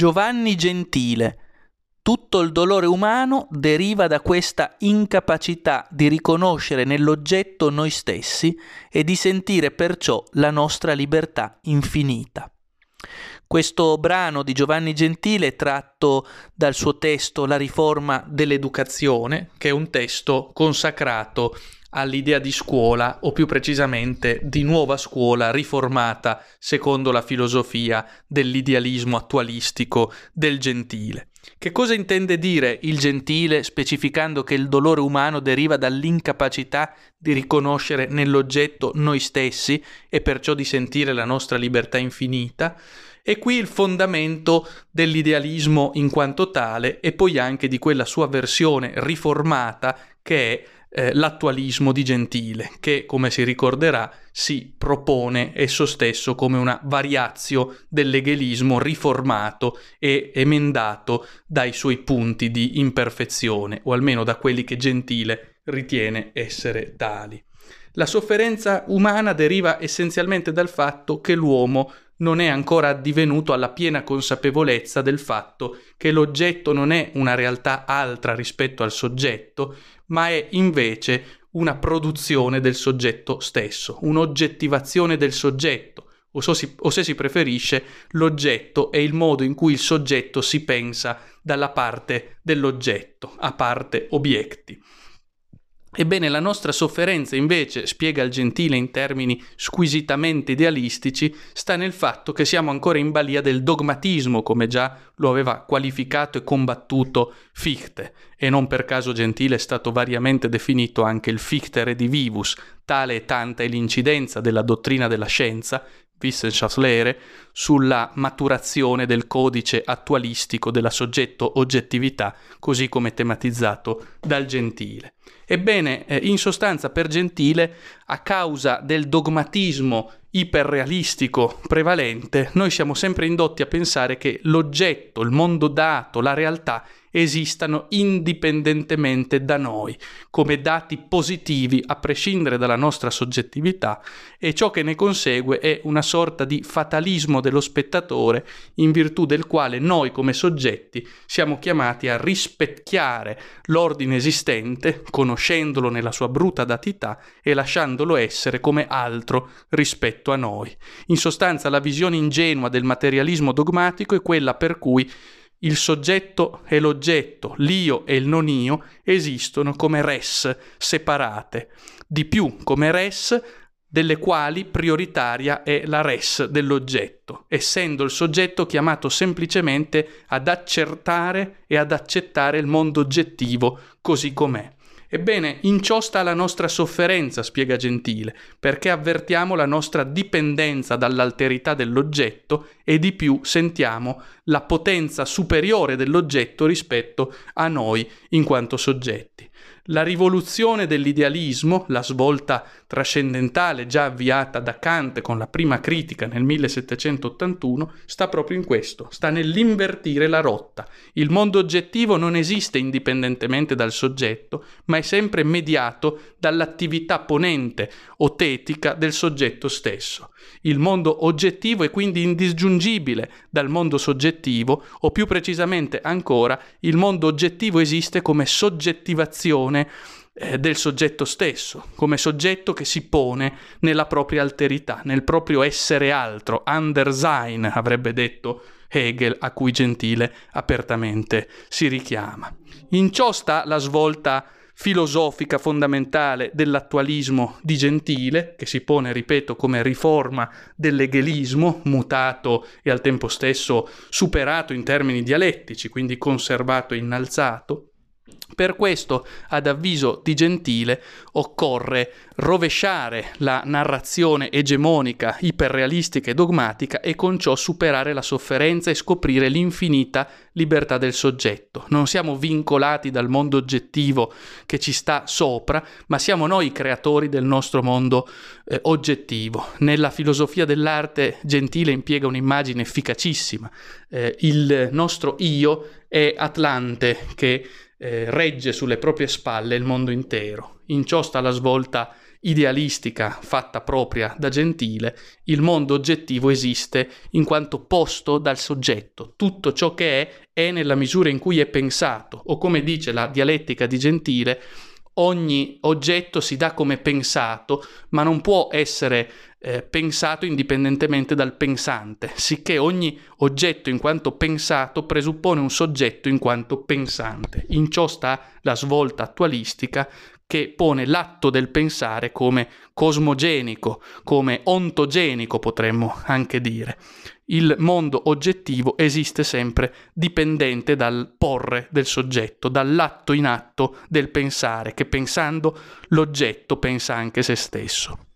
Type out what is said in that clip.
Giovanni Gentile. Tutto il dolore umano deriva da questa incapacità di riconoscere nell'oggetto noi stessi e di sentire perciò la nostra libertà infinita. Questo brano di Giovanni Gentile è tratto dal suo testo La riforma dell'educazione, che è un testo consacrato all'idea di scuola o più precisamente di nuova scuola riformata secondo la filosofia dell'idealismo attualistico del gentile. Che cosa intende dire il gentile specificando che il dolore umano deriva dall'incapacità di riconoscere nell'oggetto noi stessi e perciò di sentire la nostra libertà infinita? E qui il fondamento dell'idealismo in quanto tale e poi anche di quella sua versione riformata che è eh, l'attualismo di Gentile, che come si ricorderà si propone esso stesso come una variazio dell'eghelismo riformato e emendato dai suoi punti di imperfezione, o almeno da quelli che Gentile ritiene essere tali. La sofferenza umana deriva essenzialmente dal fatto che l'uomo non è ancora addivenuto alla piena consapevolezza del fatto che l'oggetto non è una realtà altra rispetto al soggetto, ma è invece una produzione del soggetto stesso, un'oggettivazione del soggetto, o, so si, o se si preferisce, l'oggetto è il modo in cui il soggetto si pensa dalla parte dell'oggetto, a parte obiecti. Ebbene, la nostra sofferenza, invece, spiega il Gentile in termini squisitamente idealistici, sta nel fatto che siamo ancora in balia del dogmatismo, come già lo aveva qualificato e combattuto Fichte, e non per caso Gentile è stato variamente definito anche il Fichte redivivus, tale e tanta è l'incidenza della dottrina della scienza, Wissenschaftslehre, sulla maturazione del codice attualistico della soggetto oggettività, così come tematizzato dal Gentile. Ebbene, eh, in sostanza per Gentile, a causa del dogmatismo iperrealistico prevalente, noi siamo sempre indotti a pensare che l'oggetto, il mondo dato, la realtà esistano indipendentemente da noi, come dati positivi a prescindere dalla nostra soggettività e ciò che ne consegue è una sorta di fatalismo dello spettatore in virtù del quale noi come soggetti siamo chiamati a rispecchiare l'ordine esistente, conoscendolo nella sua bruta datità e lasciandolo essere come altro rispetto a noi. In sostanza la visione ingenua del materialismo dogmatico è quella per cui il soggetto e l'oggetto, l'io e il non io, esistono come res separate, di più come res delle quali prioritaria è la res dell'oggetto, essendo il soggetto chiamato semplicemente ad accertare e ad accettare il mondo oggettivo così com'è. Ebbene, in ciò sta la nostra sofferenza, spiega Gentile, perché avvertiamo la nostra dipendenza dall'alterità dell'oggetto e di più sentiamo la potenza superiore dell'oggetto rispetto a noi in quanto soggetti. La rivoluzione dell'idealismo, la svolta trascendentale già avviata da Kant con la prima critica nel 1781, sta proprio in questo, sta nell'invertire la rotta. Il mondo oggettivo non esiste indipendentemente dal soggetto, ma è sempre mediato dall'attività ponente o tetica del soggetto stesso. Il mondo oggettivo è quindi indisgiungibile dal mondo soggettivo, o più precisamente ancora, il mondo oggettivo esiste come soggettivazione eh, del soggetto stesso, come soggetto che si pone nella propria alterità, nel proprio essere altro, Andersein avrebbe detto Hegel, a cui Gentile apertamente si richiama. In ciò sta la svolta filosofica fondamentale dell'attualismo di Gentile, che si pone, ripeto, come riforma dell'egelismo, mutato e al tempo stesso superato in termini dialettici, quindi conservato e innalzato, per questo, ad avviso di Gentile, occorre rovesciare la narrazione egemonica, iperrealistica e dogmatica e con ciò superare la sofferenza e scoprire l'infinita libertà del soggetto. Non siamo vincolati dal mondo oggettivo che ci sta sopra, ma siamo noi i creatori del nostro mondo eh, oggettivo. Nella filosofia dell'arte Gentile impiega un'immagine efficacissima. Eh, il nostro io è Atlante che eh, regge sulle proprie spalle il mondo intero. In ciò sta la svolta idealistica fatta propria da Gentile, il mondo oggettivo esiste in quanto posto dal soggetto. Tutto ciò che è è nella misura in cui è pensato, o come dice la dialettica di Gentile, ogni oggetto si dà come pensato, ma non può essere eh, pensato indipendentemente dal pensante, sicché ogni oggetto in quanto pensato presuppone un soggetto in quanto pensante. In ciò sta la svolta attualistica che pone l'atto del pensare come cosmogenico, come ontogenico potremmo anche dire. Il mondo oggettivo esiste sempre dipendente dal porre del soggetto, dall'atto in atto del pensare, che pensando l'oggetto pensa anche se stesso.